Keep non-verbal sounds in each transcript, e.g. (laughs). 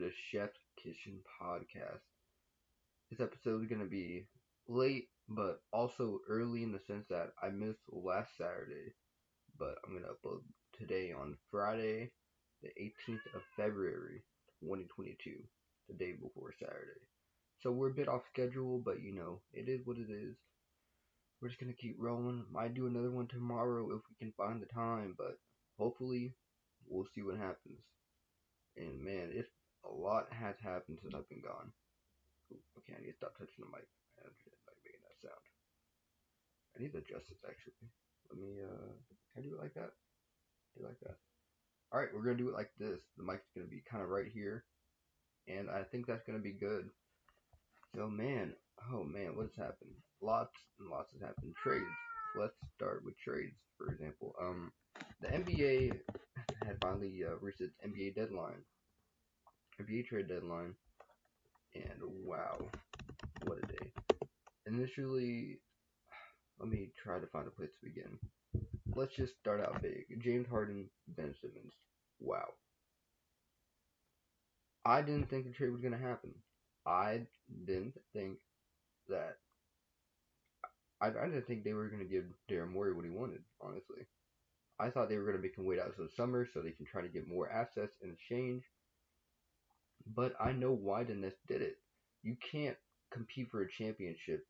the Chef's Kitchen podcast. This episode is going to be late, but also early in the sense that I missed last Saturday, but I'm going to upload today on Friday, the 18th of February, 2022, the day before Saturday. So we're a bit off schedule, but you know, it is what it is. We're just gonna keep rolling. Might do another one tomorrow if we can find the time, but hopefully we'll see what happens. And man, it's a lot has happened since I've been gone. Ooh, okay, I need to stop touching the mic. I didn't like making that sound. I need to adjust this actually. Let me uh can I do it like that? Do it like that. Alright, we're gonna do it like this. The mic's gonna be kinda right here. And I think that's gonna be good. So man, oh man, what's happened? Lots and lots has happened. Trades. Let's start with trades, for example. Um the NBA (laughs) had finally uh, reached its NBA deadline. NBA trade deadline. And wow, what a day. Initially, let me try to find a place to begin. Let's just start out big. James Harden, Ben Simmons. Wow. I didn't think the trade was going to happen. I didn't think that. I, I didn't think they were going to give Daryl Morey what he wanted, honestly. I thought they were going to make him wait out until the summer so they can try to get more assets in exchange. But I know why Nets did it. You can't compete for a championship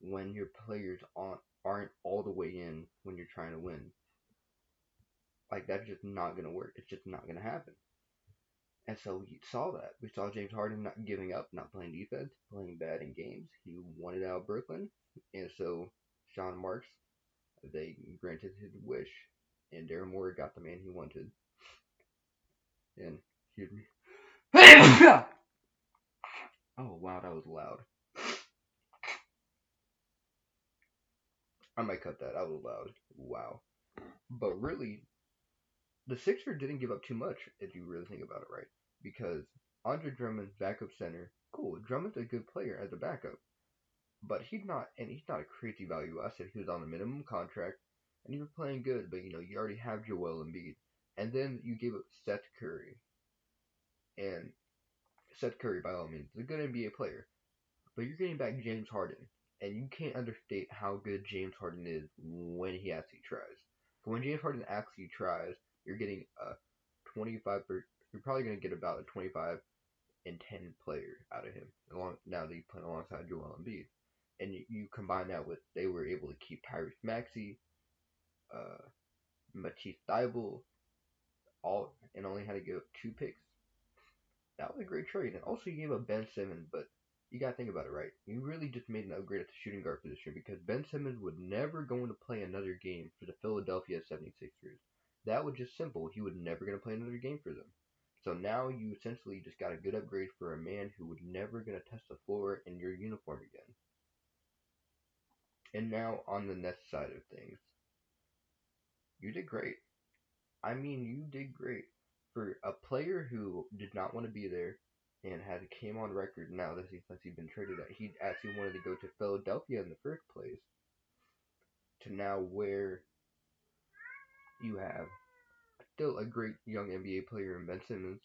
when your players aren't all the way in when you're trying to win. Like that's just not gonna work. It's just not gonna happen. And so we saw that. We saw James Harden not giving up, not playing defense, playing bad in games. He wanted out Brooklyn, and so Sean Marks, they granted his wish, and Daryl Morey got the man he wanted. And excuse me. Oh wow, that was loud. I might cut that. That was loud. Wow. But really, the Sixers didn't give up too much if you really think about it, right? Because Andre Drummond, backup center, cool. Drummond's a good player as a backup, but he's not, and he's not a crazy value asset. He was on a minimum contract, and he was playing good. But you know, you already have Joel Embiid, and then you gave up Seth Curry, and Seth Curry, by all means, is a good NBA player. But you're getting back James Harden, and you can't understate how good James Harden is when he actually tries. So when James Harden actually tries, you're getting a 25. Per, you're probably going to get about a 25 and 10 player out of him. Along now that he's playing alongside Joel Embiid, and you, you combine that with they were able to keep Tyrese Maxey, uh, Matisse Thybulle, all and only had to give two picks that was a great trade. And also, you gave up Ben Simmons, but you gotta think about it, right? You really just made an upgrade at the shooting guard position because Ben Simmons would never go to play another game for the Philadelphia 76ers. That was just simple. He would never gonna play another game for them. So now you essentially just got a good upgrade for a man who would never gonna touch the floor in your uniform again. And now on the Nets side of things, you did great. I mean, you did great for a player who did not want to be there and had came on record now that he since he'd been traded that he actually wanted to go to Philadelphia in the first place to now where you have still a great young NBA player in Ben Simmons.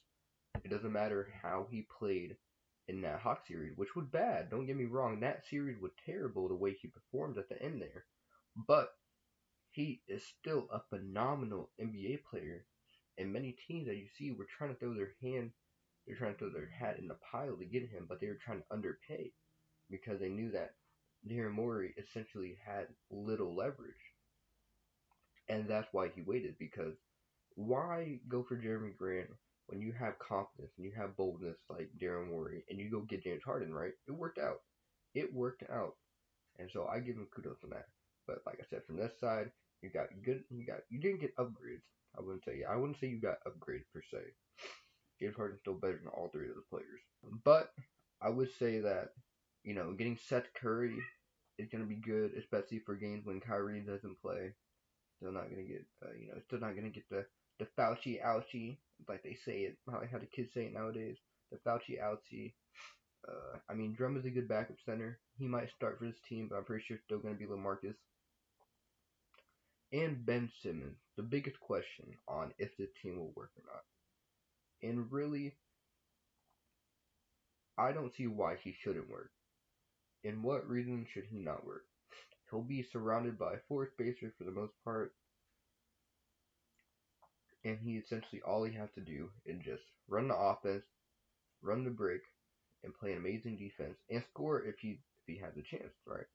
It doesn't matter how he played in that Hawk series, which was bad. Don't get me wrong, that series was terrible the way he performed at the end there. But he is still a phenomenal NBA player and many teams that you see were trying to throw their hand, they're trying to throw their hat in the pile to get him, but they were trying to underpay because they knew that Daryl Morey essentially had little leverage. And that's why he waited because why go for Jerami Grant when you have confidence and you have boldness like Daryl Morey and you go get James Harden, right? It worked out. It worked out. And so I give him kudos on that. But like I said, from this side, you got good you got you didn't get upgrades. I wouldn't say I wouldn't say you got upgraded per se. James Harden's still better than all three of those players. But I would say that, you know, getting Seth Curry is going to be good, especially for games when Kyrie doesn't play. Still not going to get, uh, you know, still not going to get the, the Fauci ouchie, like they say it, like how the kids say it nowadays. The Fauci ouchie. Uh, I mean, Drum is a good backup center. He might start for this team, but I'm pretty sure it's still going to be LaMarcus and Ben Simmons the biggest question on if the team will work or not. And really, I don't see why he shouldn't work. And what reason should he not work? He'll be surrounded by four spacers for the most part, and he essentially all he has to do is just run the offense, run the break, and play an amazing defense and score if he if he has a chance, right?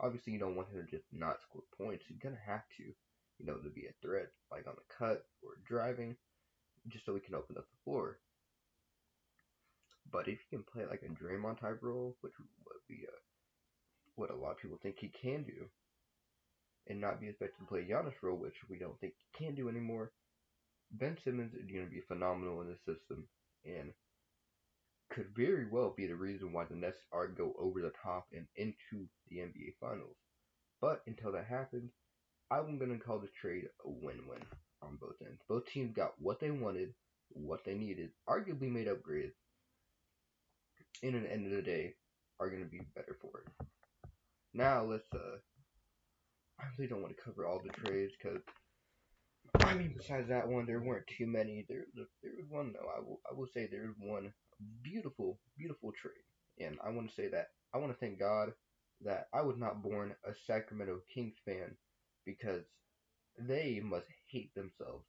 Obviously, you don't want him to just not score points. He's gonna have to, you know, to be a threat, like on the cut or driving, just so we can open up the floor. But if you can play like a Draymond type role, which would be uh, what a lot of people think he can do, and not be expected to play Giannis role, which we don't think he can do anymore, Ben Simmons is going to be phenomenal in this system, and could very well be the reason why the Nets are go over the top and into the NBA Finals. But until that happens, I'm gonna call the trade a win-win on both ends. Both teams got what they wanted, what they needed, arguably made upgrades, and at the end of the day, are gonna be better for it. Now let's uh, I really don't want to cover all the trades because I mean, besides that one, there weren't too many. There, there was one though. I will, I will say there is one beautiful, beautiful trade. And I want to say that I want to thank God that I was not born a Sacramento Kings fan because they must hate themselves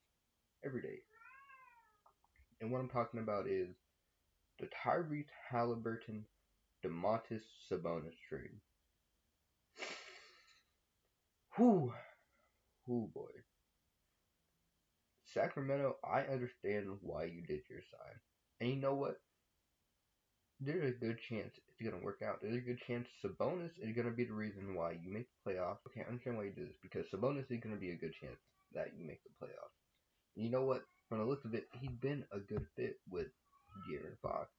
every day. And what I'm talking about is the Tyrese Halliburton Domantas Sabonis trade. (sighs) Whew. Whew, boy. Sacramento, I understand why you did your side. And you know what? there's a good chance it's gonna work out. There's a good chance Sabonis is gonna be the reason why you make the playoffs. Okay, I understand why you do this because Sabonis is gonna be a good chance that you make the playoffs. You know what? From the looks of it, he's been a good fit with De'Aaron Fox.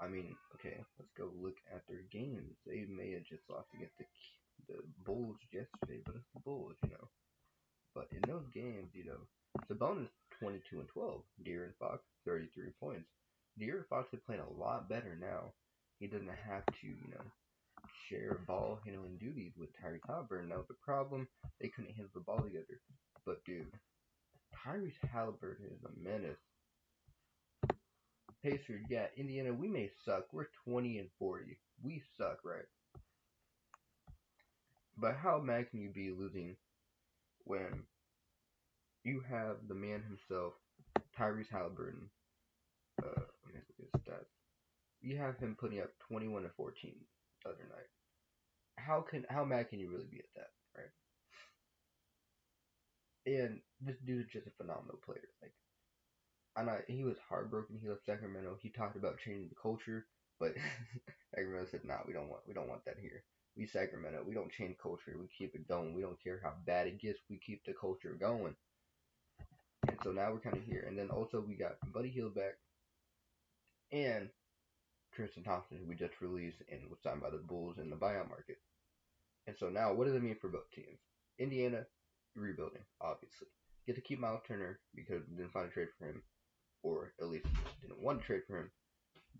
I mean, okay, let's go look at their games. They may have just lost against the the Bulls yesterday, but it's the Bulls, you know. But in those games, you know, Sabonis 22 and 12, De'Aaron Fox 33 points. De'Aaron Fox is playing a lot better now. He doesn't have to, you know, share ball handling duties with Tyrese Halliburton. That was the problem. They couldn't handle the ball together. But dude, Tyrese Halliburton is a menace. Pacers, yeah, Indiana, we may suck. We're 20 and 40. We suck, right? But how mad can you be losing when you have the man himself, Tyrese Halliburton, uh, stats. You have him putting up 21 to 14 the other night. How can how mad can you really be at that, right? And this dude is just a phenomenal player. Like, I know he was heartbroken. He left Sacramento. He talked about changing the culture, but (laughs) Sacramento said, "Nah, we don't want we don't want that here. We Sacramento. We don't change culture. We keep it going. We don't care how bad it gets. We keep the culture going." So now we're kind of here. And then also we got Buddy Hield back and Tristan Thompson, who we just released and was signed by the Bulls in the buyout market. And so now, what does it mean for both teams? Indiana, rebuilding, obviously. Get to keep Miles Turner because we didn't find a trade for him, or at least didn't want to trade for him,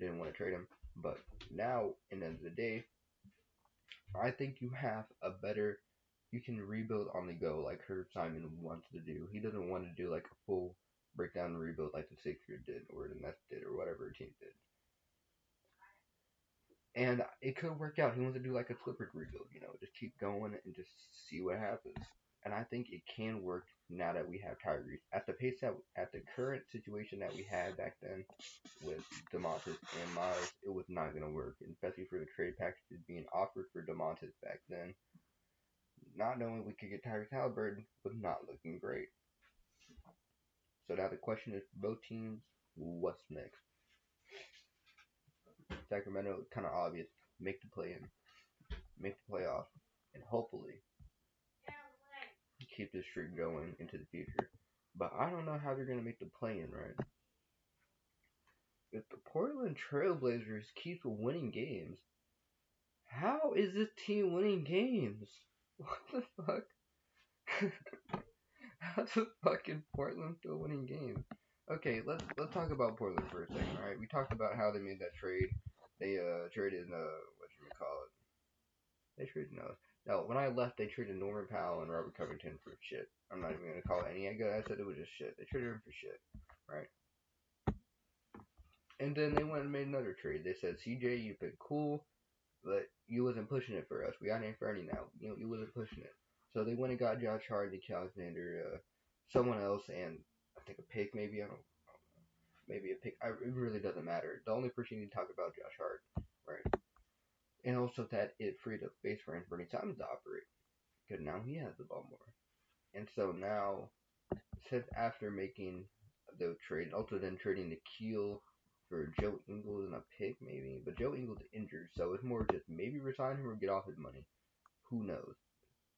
didn't want to trade him. But now, in the end of the day, I think you have a better, you can rebuild on the go like Herb Simon wants to do. He doesn't want to do like a full breakdown and rebuild like the Sixers did, or the Nets did, or whatever team did. And it could work out. He wants to do like a Clippers rebuild, you know, just keep going and just see what happens. And I think it can work now that we have Tyrese. At the pace that, at the current situation that we had back then with Domantas and Miles, it was not going to work, especially for the trade packages being offered for Domantas back then. Not knowing we could get Tyrese Halliburton was not looking great. So now the question is both teams, what's next? Sacramento, kind of obvious. Make the play in, make the playoff, and hopefully keep this streak going into the future. But I don't know how they're gonna make the play in, right? If the Portland Trailblazers keep winning games, how is this team winning games? What the fuck? (laughs) How's the fucking Portland still winning games? Okay, let's let's talk about Portland for a second, alright? We talked about how they made that trade. They uh traded uh what you call it? They traded no. No, when I left they traded Norman Powell and Robert Covington for shit. I'm not even gonna call it any good. I said it was just shit. They traded him for shit. Right? And then they went and made another trade. They said, CJ, you've been cool, but you wasn't pushing it for us. We got Ernie now. You know, you wasn't pushing it. So they went and got Josh Hart, Nick Alexander, uh, someone else, and I think a pick maybe. I don't, I don't know. Maybe a pick. I, it really doesn't matter. The only person you talk about Josh Hart, right? And also that it freed up space for Bernie Simons to operate. Because now he has the ball more. And so now, since after making the trade, also then trading the Keel for Joe Ingles and a pick maybe, but Joe Ingles injured, so it's more just maybe resign him or get off his money. Who knows?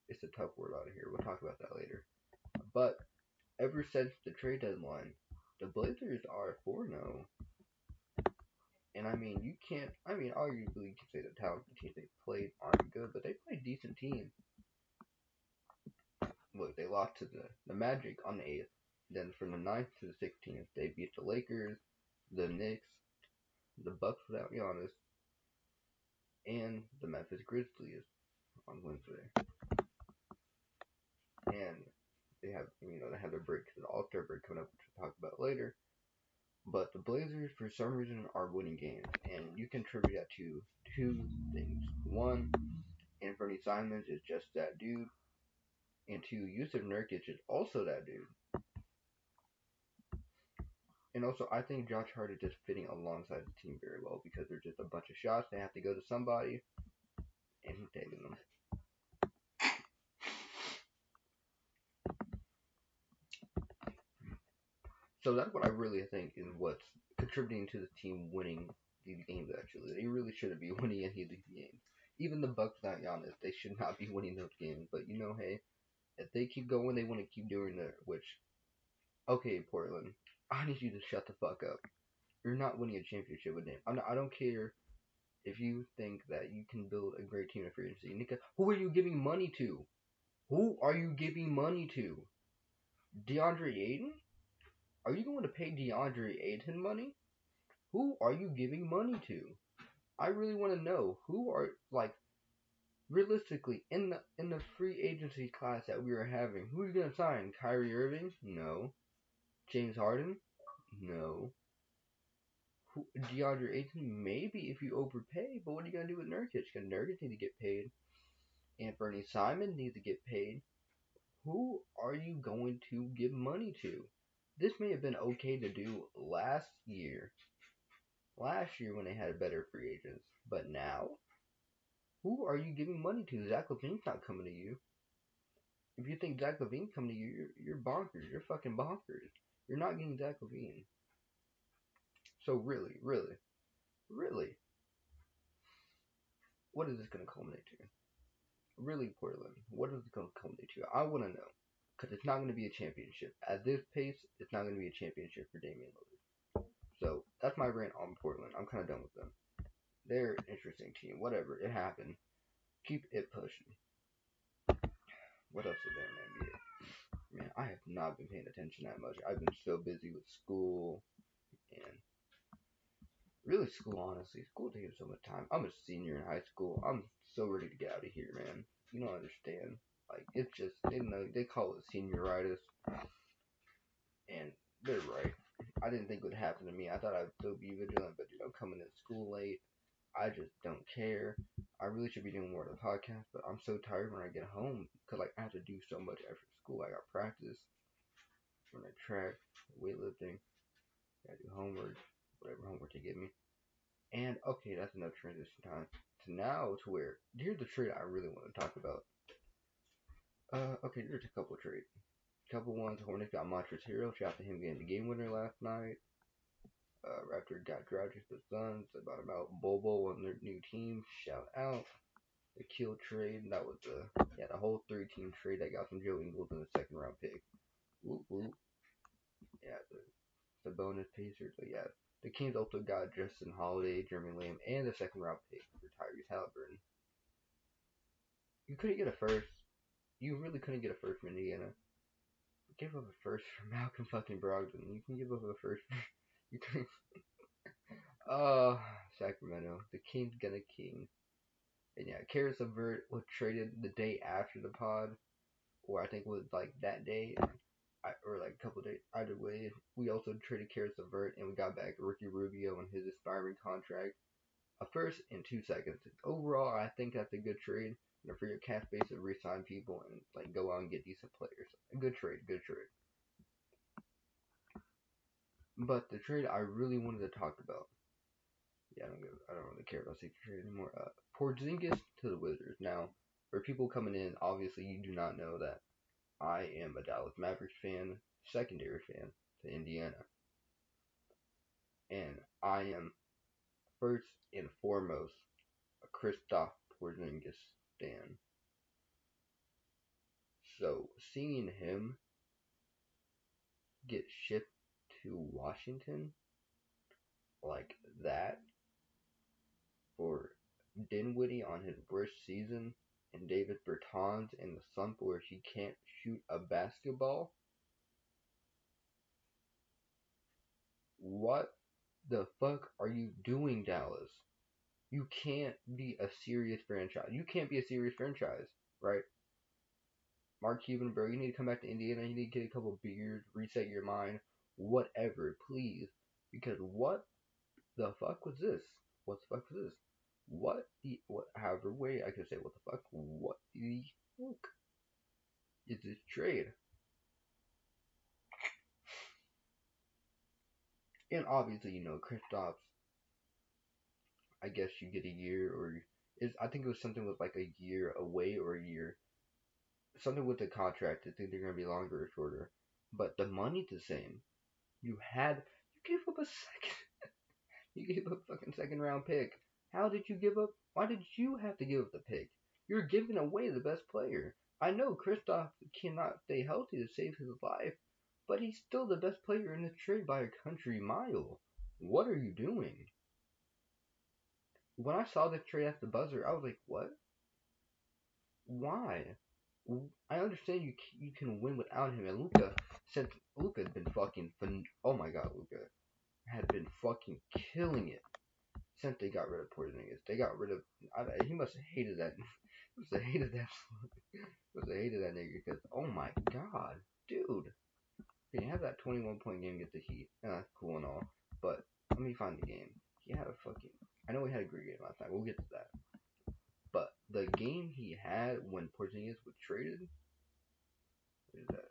It's a tough word out of here. We'll talk about that later. But ever since the trade deadline, the Blazers are 4 0. And I mean, you can't. I mean, arguably, you can say the talent the teams they played aren't good, but they played decent teams. Look, they lost to the, the Magic on the 8th. Then from the 9th to the 16th, they beat the Lakers, the Knicks, the Bucks without Giannis, and the Memphis Grizzlies on Wednesday. And they have, you know, they have their break, the All Star break coming up, which we'll talk about later. But the Blazers, for some reason, are winning games, and you can attribute that to two things. One, Anthony Simons is just that dude, and two, Jusuf Nurkic is also that dude. And also, I think Josh Hart is just fitting alongside the team very well because they're just a bunch of shots. They have to go to somebody, and he's taking them. So that's what I really think is what's contributing to the team winning these games. Actually, they really shouldn't be (laughs) winning any of these games. Even the Bucks without Giannis, they should not be winning those games. But you know, hey, if they keep going, they want to keep doing that. Which, okay, Portland, I need you to shut the fuck up. You're not winning a championship with them. I'm not, I don't care if you think that you can build a great team of free agency. Nika, who are you giving money to? Who are you giving money to? DeAndre Ayton? Are you going to pay DeAndre Ayton money? Who are you giving money to? I really want to know who are like realistically in the in the free agency class that we are having. Who are you gonna sign? Kyrie Irving? No. James Harden? No. DeAndre Ayton? Maybe if you overpay, but what are you gonna do with Nurkic? Because Nurkic need to get paid, and Bernie Simon needs to get paid. Who are you going to give money to? This may have been okay to do last year. Last year when they had better free agents. But now? Who are you giving money to? Zach LaVine's not coming to you. If you think Zach LaVine's coming to you, you're, you're bonkers. You're fucking bonkers. You're not getting Zach LaVine. So really, really, really, what is this going to culminate to? Really, Portland, what is it going to culminate to? I want to know because it's not going to be a championship. At this pace, it's not going to be a championship for Damian Lillard. So that's my rant on Portland. I'm kind of done with them. They're an interesting team. Whatever, it happened. Keep it pushing. What else is there in the NBA? Man, I have not been paying attention that much. I've been so busy with school and really school. Honestly, school takes so much time. I'm a senior in high school. I'm so ready to get out of here, man. You don't understand. Like it's just they know they call it senioritis, and they're right. I didn't think it would happen to me. I thought I'd still be vigilant, but you know, coming to school late, I just don't care. I really should be doing more of the podcast, but I'm so tired when I get home because like I have to do so much after school. I got practice, when I track, weightlifting, I do homework, whatever homework they give me. And okay, that's enough transition time. To now to where here's the trade I really want to talk about. Uh, okay, there's a couple trades. Couple ones. Hornets got Montrezl Harrell. Shout out to him getting the game winner last night. Uh, Raptor got drafted the Suns. They bought him out. Bobo on their new team. Shout out. The kill trade. That was the yeah the whole three team trade that got some Joe Ingles in the second round pick. Whoop whoop. Yeah, the the bonus Pacers. But yeah, the Kings also got Justin Holiday, Jeremy Lamb, and the second round pick for Tyrese Halliburton. You couldn't get a first. You really couldn't get a first from Indiana. Give up a first (laughs) for Malcolm fucking Brogdon. You can give up a first. (laughs) uh, Sacramento. The King's gonna king. And yeah, Caris LeVert was traded the day after the pod, or I think it was like that day. I, or like a couple days either way. We also traded Caris LeVert and we got back Ricky Rubio and his expiring contract. A first and two seconds. Overall, I think that's a good trade. You know, for your cap space to re-sign people and like go out and get decent players. A good trade, good trade. But the trade I really wanted to talk about. Yeah, I don't give, I don't really care about secret trade anymore. Uh, Porzingis to the Wizards. Now, for people coming in, obviously you do not know that I am a Dallas Mavericks fan, secondary fan to Indiana. And I am first and foremost a Kristaps Porzingis fan. So seeing him get shipped to Washington like that for Dinwiddie on his worst season and Davis Bertans in the slump where he can't shoot a basketball. What the fuck are you doing, Dallas? You can't be a serious franchise. You can't be a serious franchise, right? Mark Cuban, bro, you need to come back to Indiana. You need to get a couple beers, reset your mind, whatever, please. Because what the fuck was this? What the fuck was this? What the what? However way I could say what the fuck? What the fuck is this trade? And obviously, you know, Kristaps. I guess you get a year, or is I think it was something with like a year away or a year, something with the contract. I think they're gonna be longer or shorter, but the money's the same. You had you gave up a second. (laughs) you gave up fucking second round pick. How did you give up? Why did you have to give up the pick? You're giving away the best player. I know Kristaps cannot stay healthy to save his life, but he's still the best player in the trade by a country mile. What are you doing? When I saw the trade at the buzzer, I was like, what? Why? I understand you you can win without him, and Luka since had been fucking fun- oh my god, Luka had been fucking killing it since they got rid of Porzingis. They got rid of I, he must have hated that. (laughs) He must have hated that. (laughs) must have hated that nigga because oh my god, dude. He had that 21 point game against the Heat. Yeah, that's cool and all, but let me find the game. He had a fucking. I know he had a great game last night. We'll get to that. But the game he had when Porzingis was traded. What is that?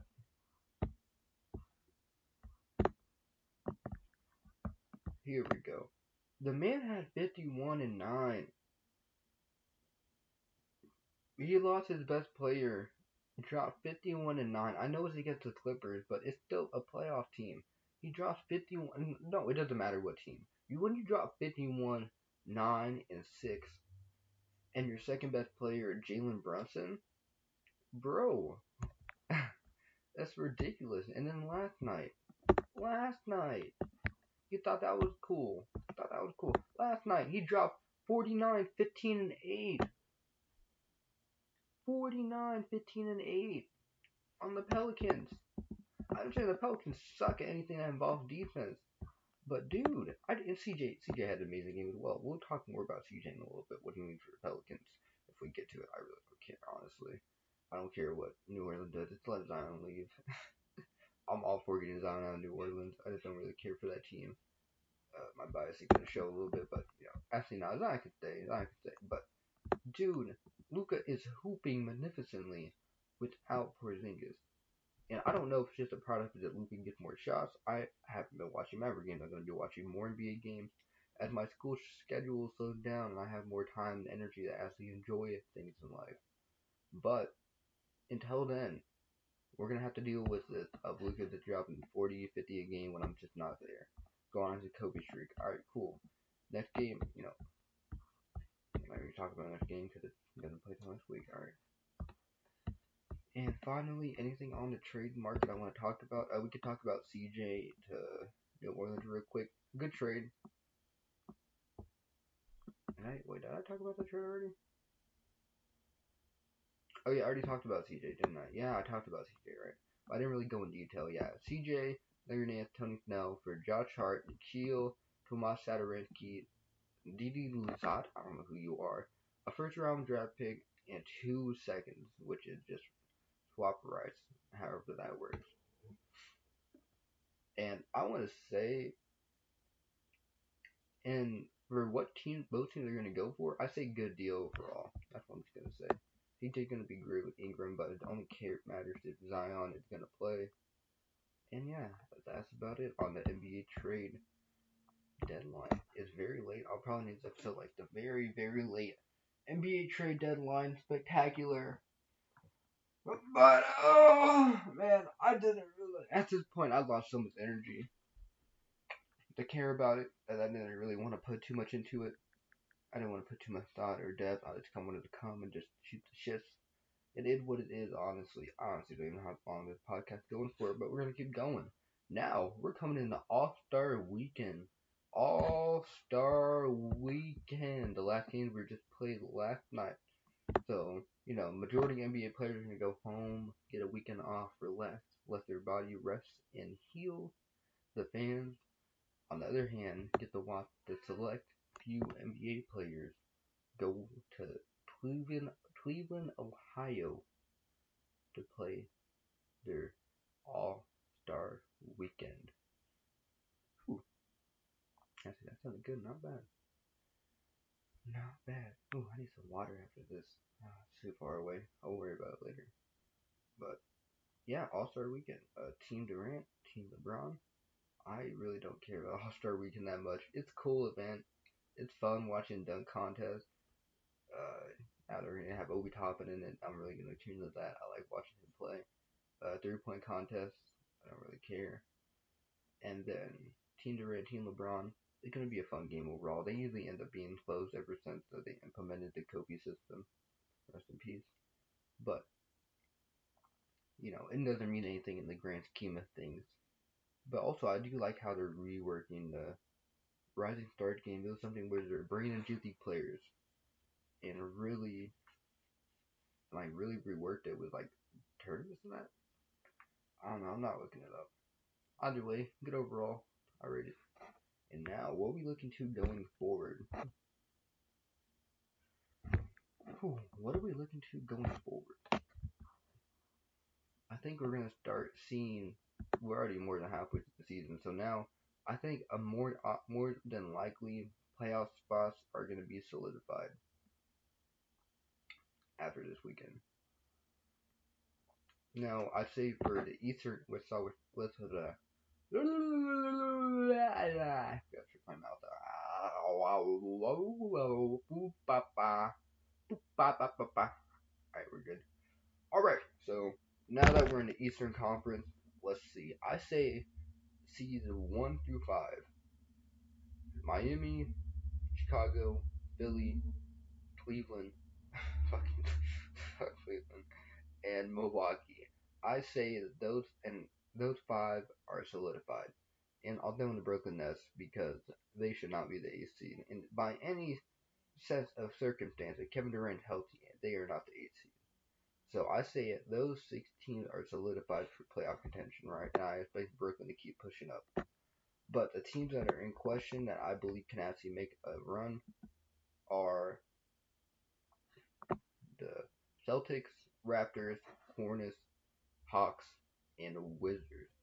Here we go. The man had 51 and 9. He lost his best player. Dropped 51 and 9. I know it's against the Clippers, but it's still a playoff team. He drops 51. No, it doesn't matter what team. You when you drop 51, 9, and 6, and your second best player, Jalen Brunson, bro, (laughs) that's ridiculous. And then last night, last night, you thought that was cool. thought that was cool. Last night, he dropped 49, 15, and 8. 49, 15, and 8 on the Pelicans. I understand the Pelicans suck at anything that involves defense. But dude, I and CJ CJ had an amazing game as well. We'll talk more about CJ in a little bit. What he means for the Pelicans if we get to it. I really don't care, honestly. I don't care what New Orleans does. It's let Zion leave. (laughs) I'm all for getting Zion out of New Orleans. I just don't really care for that team. Uh, my bias is gonna show a little bit, but you know, actually, not Zion can stay. Zion can stay. But dude, Luka is hooping magnificently without Porzingis. And I don't know if it's just a product that Luka gets more shots. I haven't been watching Maverick games. I'm gonna be watching more NBA games as my school schedule slows down and I have more time and energy to actually enjoy things in life. But until then, we're gonna have to deal with this of Luka that's dropping 40, 50 a game when I'm just not there. Going on to Kobe streak. All right, cool. Next game, you know, I'm not gonna talk about next game because it doesn't play till next week. All right. And finally, anything on the trade market I want to talk about? Uh, we could talk about CJ to New Orleans real quick. Good trade. And I wait, did I talk about the trade already? Oh yeah, I already talked about CJ, didn't I? Yeah, I talked about CJ, right? But I didn't really go in detail. Yeah, CJ, Larry Nance, Tony Snell for Josh Hart, Nickeil, Tomas Satoransky, Didi Luzat, I don't know who you are, a first round draft pick, and two seconds, which is just swap rights, however that works. And I want to say, and for what team both teams are going to go for, I say good deal overall. That's what I'm just going to say. CJ's going to be great with Ingram, but it only care matters if Zion is going to play. And yeah, that's about it on the NBA trade deadline. It's very late. I'll probably need this episode like the very, very late NBA trade deadline spectacular. But oh man, I didn't really. At this point, I lost so much energy to care about it that I didn't really want to put too much into it. I didn't want to put too much thought or depth. I just kind of wanted to come and just shoot the shits. It is what it is, honestly. Honestly, don't even know how long this podcast going for, but we're gonna keep going. Now we're coming in the All Star Weekend. All Star Weekend. The last games were just played last night. So, you know, majority NBA players are to go home, get a weekend off, relax, let their body rest and heal. The fans, on the other hand, get to watch the select few NBA players go to Cleveland, Cleveland, Ohio to play their All Star Weekend. Whew. That sounded good, not bad. Not bad. Oh, I need some water after this. Oh, it's too far away. I'll worry about it later. But yeah, All Star Weekend. Uh, Team Durant, Team LeBron. I really don't care about (laughs) All Star Weekend that much. It's a cool event. It's fun watching dunk contests. Uh, now they're gonna have Obi Toppin in it. I'm really gonna tune into that. I like watching him play. Uh, three point contests. I don't really care. And then Team Durant, Team LeBron it's to be a fun game overall. They usually end up being closed ever since they implemented the Kobe system. Rest in peace. But, you know, it doesn't mean anything in the grand scheme of things. But also, I do like how they're reworking the Rising Stars game. It was something where they're bringing in GT players and really, like, really reworked it with, like, tournaments and that. I don't know, I'm not looking it up. Either way, good overall. I rate it. And now, what are we looking to going forward? what are we looking to going forward? I think we're gonna start seeing. We're already more than halfway through the season, so now I think a more uh, more than likely playoff spots are gonna be solidified after this weekend. Now I say for the Eastern, let's start with let's uh, I got my mouth. Alright, we're good. Alright, so now that we're in the Eastern Conference, let's see. I say seeds 1 through 5. Miami, Chicago, Philly, Cleveland, (laughs) fucking Cleveland, and Milwaukee. I say that those, and those five are solidified. And I'll throw in the Brooklyn Nets because they should not be the eighth seed. And by any sense of circumstance, if Kevin Durant healthy, they are not the eighth seed. So I say it, those six teams are solidified for playoff contention right now. I expect Brooklyn to keep pushing up. But the teams that are in question that I believe can actually make a run are the Celtics, Raptors, Hornets, Hawks, and Wizards.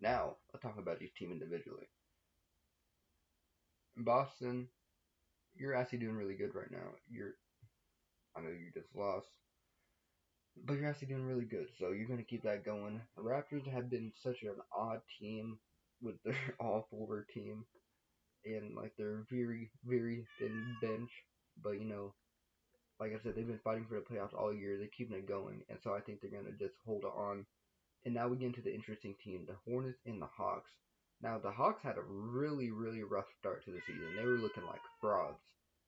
Now, I'll talk about each team individually. Boston, you're actually doing really good right now. You're, I know you just lost, but you're actually doing really good. So you're gonna keep that going. The Raptors have been such an odd team with their (laughs) all forward team, and like their very very thin bench. But you know, like I said, they've been fighting for the playoffs all year. They're keeping it going, and so I think they're gonna just hold on and now we get into the interesting team, the Hornets and the Hawks. Now the Hawks had a really, really rough start to the season. They were looking like frauds.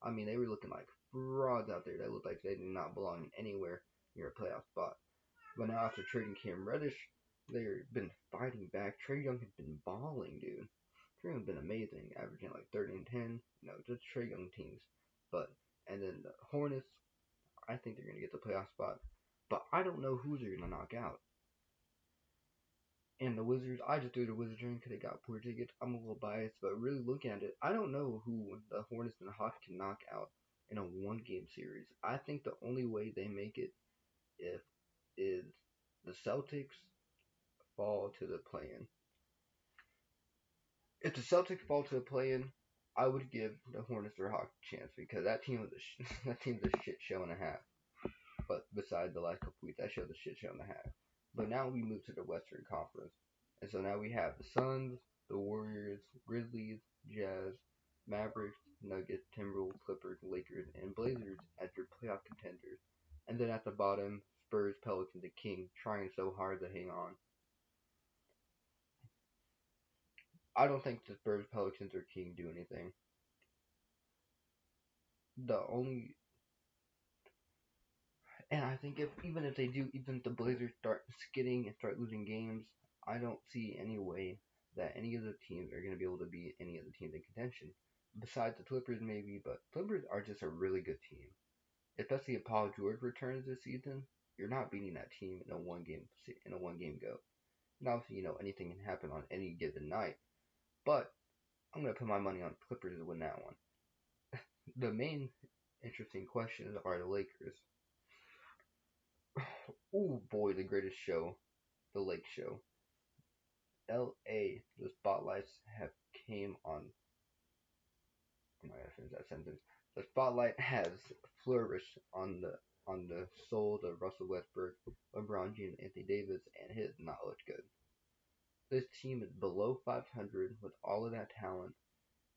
I mean, they were looking like frauds out there. They looked like they did not belong anywhere near a playoff spot. But now after trading Cam Reddish, they've been fighting back. Trae Young has been balling, dude. Trae Young's been amazing, averaging like 30 and 10. You know, just Trae Young teams. But and then the Hornets, I think they're gonna get the playoff spot. But I don't know who they're gonna knock out. And the Wizards, I just threw the Wizards in because they got Porzingis. I'm a little biased, but really looking at it, I don't know who the Hornets and the Hawks can knock out in a one game series. I think the only way they make it if is the Celtics fall to the play-in. if the Celtics fall to the play-in, I would give the Hornets their hockey chance because that team was a sh- (laughs) that team's a shit show and a half. But besides the last couple weeks, that show's a shit show and a half. But now we move to the Western Conference, and so now we have the Suns, the Warriors, Grizzlies, Jazz, Mavericks, Nuggets, Timberwolves, Clippers, Lakers, and Blazers as your playoff contenders. And then at the bottom, Spurs, Pelicans, and Kings trying so hard to hang on. I don't think the Spurs, Pelicans, or King do anything. The only, and I think if even if they do, even if the Blazers start skidding and start losing games, I don't see any way that any of the teams are going to be able to beat any of the teams in contention. Besides the Clippers, maybe, but Clippers are just a really good team. If Paul George returns this season, you're not beating that team in a one game in a one game go. And obviously, you know anything can happen on any given night. But I'm gonna put my money on Clippers to win that one. (laughs) the main interesting questions are the Lakers. (sighs) oh boy, the greatest show, the Lake Show. L.A. The spotlights have came on. I'm not gonna finish that sentence. The spotlight has flourished on the on the souls of Russell Westbrook, LeBron James, Anthony Davis, and his not looked good. This team is below 500 with all of that talent.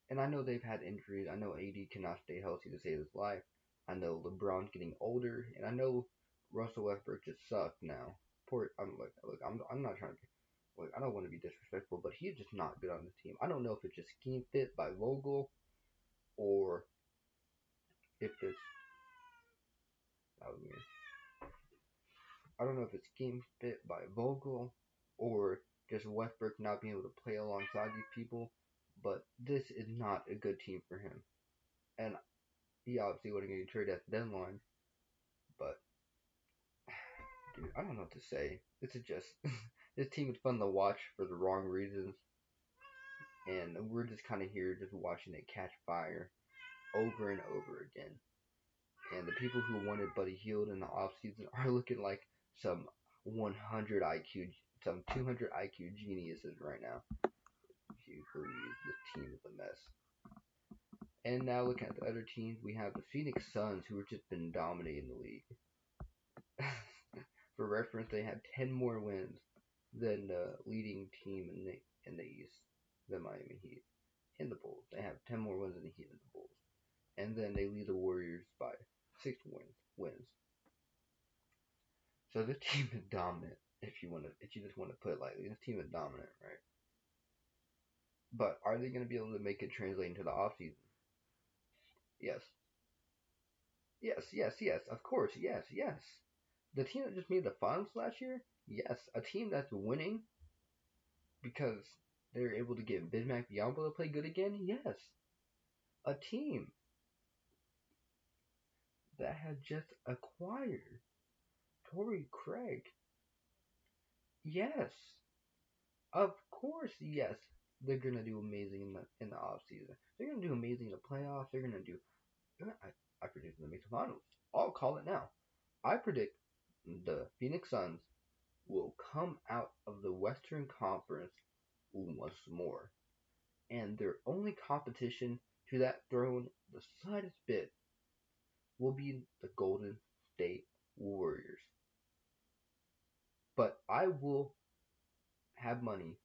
And I know they've had injuries. I know AD cannot stay healthy to save his life. I know LeBron's getting older, and I know Russell Westbrook just sucks now. Poor, I'm look, look, I'm, I'm not trying to, look, I don't want to be disrespectful, but he's just not good on the team. I don't know if it's just scheme fit by Vogel, or if it's, that was. I don't know if it's game fit by Vogel, or just Westbrook not being able to play alongside these people. But this is not a good team for him. And he obviously wouldn't going to trade at the deadline. But, (sighs) dude, I don't know what to say. This is just, (laughs) this team is fun to watch for the wrong reasons. And we're just kind of here just watching it catch fire over and over again. And the people who wanted Buddy Hield in the offseason (laughs) are looking like some 100 IQ some 200 IQ geniuses right now. If You believe this team is a mess. And now looking at the other teams, we have the Phoenix Suns, who have just been dominating the league. (laughs) For reference, they had 10 more wins than the leading team in the in the East, the Miami Heat, and the Bulls. They have 10 more wins than the Heat and the Bulls, and then they lead the Warriors by six wins. Wins. So this (laughs) team is dominant if you want to, if you just want to put it lightly, this team is dominant, right? But are they going to be able to make it translate into the offseason? Yes. Yes, yes, yes. Of course, yes, yes. The team that just made the finals last year, yes. A team that's winning because they're able to get Bismack Biyombo to play good again, yes. A team that had just acquired Torrey Craig Yes. Of course, yes. They're gonna do amazing in the in the off season. They're gonna do amazing in the playoffs. They're gonna do. I, I predict them to make the finals. I'll call it now. I predict the Phoenix Suns will come out of the Western Conference once more, and their only competition to that throne, the slightest bit, will be the Golden State Warriors. But I will have money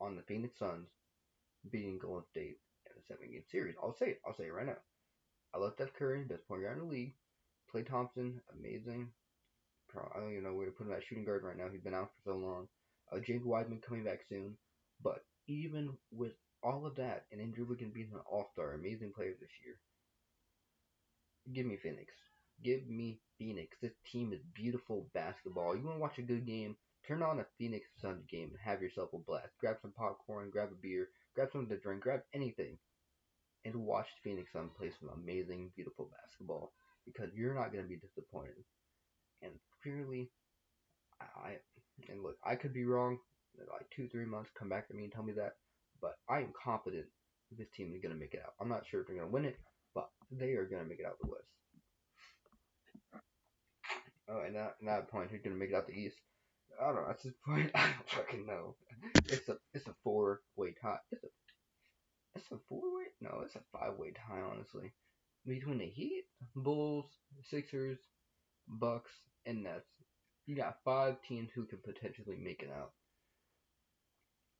on the Phoenix Suns beating Golden State in a seven game series. I'll say it. I'll say it right now. I love Steph Curry, best point guard in the league. Klay Thompson, amazing. I don't even know where to put him at shooting guard right now. He's been out for so long. Uh, Wiseman coming back soon. But even with all of that, and Andrew Wiggins being an all star, amazing player this year, give me Phoenix. Give me Phoenix. This team is beautiful basketball. You want to watch a good game? Turn on a Phoenix Suns game and have yourself a blast. Grab some popcorn, grab a beer, grab something to drink, grab anything, and watch Phoenix Suns play some amazing, beautiful basketball because you're not going to be disappointed. And clearly, I and look, I could be wrong. Like two, three months, come back to me and tell me that. But I am confident this team is going to make it out. I'm not sure if they're going to win it, but they are going to make it out the West. Oh, and at that point, who's gonna make it out the East? I don't know. At this point, (laughs) I don't fucking know. It's a it's a four way tie. It's a it's a five way tie, honestly, between the Heat, Bulls, Sixers, Bucks, and Nets. You got five teams who could potentially make it out,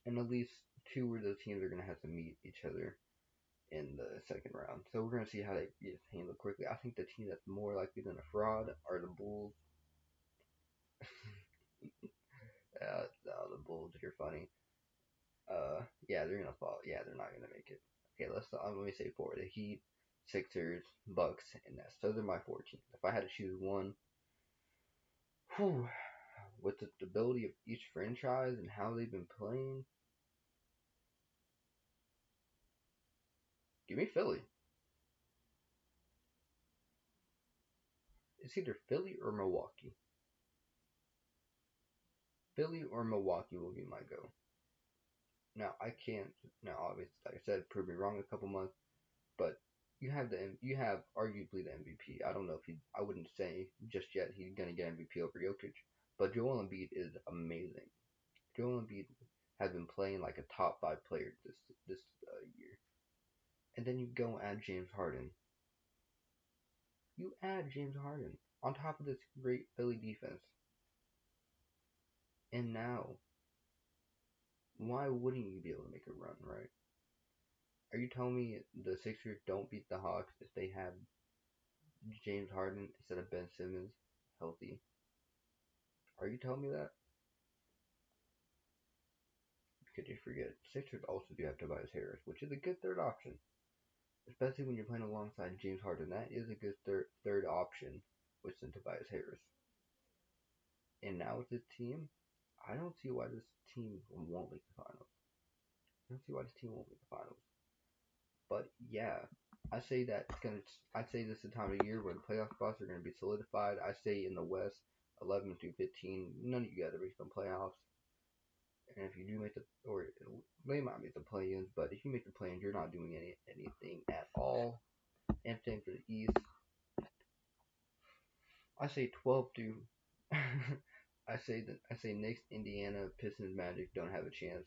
and at least two of those teams are gonna have to meet each other in the second round. So we're gonna see how they get handled quickly. I think the team that's more likely than a fraud are the Bulls. (laughs) uh, no, the Bulls, you're funny. Uh, yeah, they're gonna fall. Yeah, they're not gonna make it. Okay, let's uh, let me say four: the Heat, Sixers, Bucks, and Nets. Those are my four teams. If I had to choose one, whew, with the stability of each franchise and how they've been playing, give me Philly. It's either Philly or Milwaukee. Philly or Milwaukee will be my go. Now I can't. Now obviously, like I said, prove me wrong a couple months, but you have the you have arguably the MVP. I don't know if he. I wouldn't say just yet he's gonna get MVP over Jokic, but Joel Embiid is amazing. Joel Embiid has been playing like a top five player this this uh, year, and then you go add James Harden. You add James Harden on top of this great Philly defense, and now why wouldn't you be able to make a run, right? Are you telling me the Sixers don't beat the Hawks if they have James Harden instead of Ben Simmons healthy? Are you telling me that? Could you forget? Sixers also do have Tobias Harris, which is a good third option. Especially when you're playing alongside James Harden. That is a good third third option with Tobias Harris. And now with this team, I don't see why this team won't make the finals. I don't see why this team won't make the finals. But yeah, I say that it's gonna. I say this is the time of year where the playoff spots are gonna be solidified. I say in the West, 11 through 15, none of you guys are reaching the playoffs. And if you do make the, or they might make the play-ins, but if you make the play-ins, you're not doing any anything at all. And same for the East. I say 12 through. (laughs) I say that I say Knicks, Indiana, Pistons, Magic don't have a chance.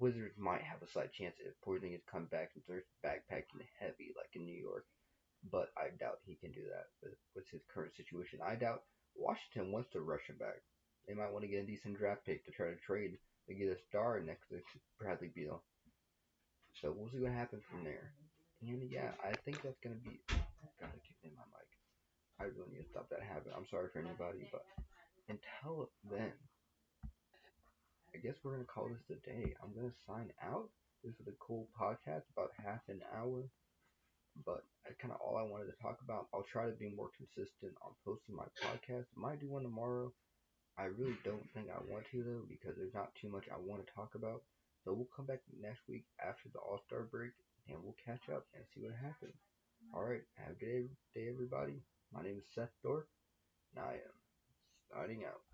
Wizards might have a slight chance if Porzingis comes back and starts backpacking heavy like in New York, but I doubt he can do that with, with his current situation. I doubt Washington wants to rush him back. They might want to get a decent draft pick to try to trade to get a star next to Bradley Beal. So we'll see what happens from there. And yeah, I think that's gonna be. Gotta keep in my mic. I really need to stop that habit. I'm sorry for anybody, but until then. I guess we're gonna call this a day. I'm gonna sign out. This was a cool podcast, about half an hour, but that's kind of all I wanted to talk about. I'll try to be more consistent on posting my podcast. Might do one tomorrow. I really don't think I want to though because there's not too much I want to talk about. So we'll come back next week after the All Star break and we'll catch up and see what happens. All right, have a good day, everybody. My name is Seth Dork, and I am signing out.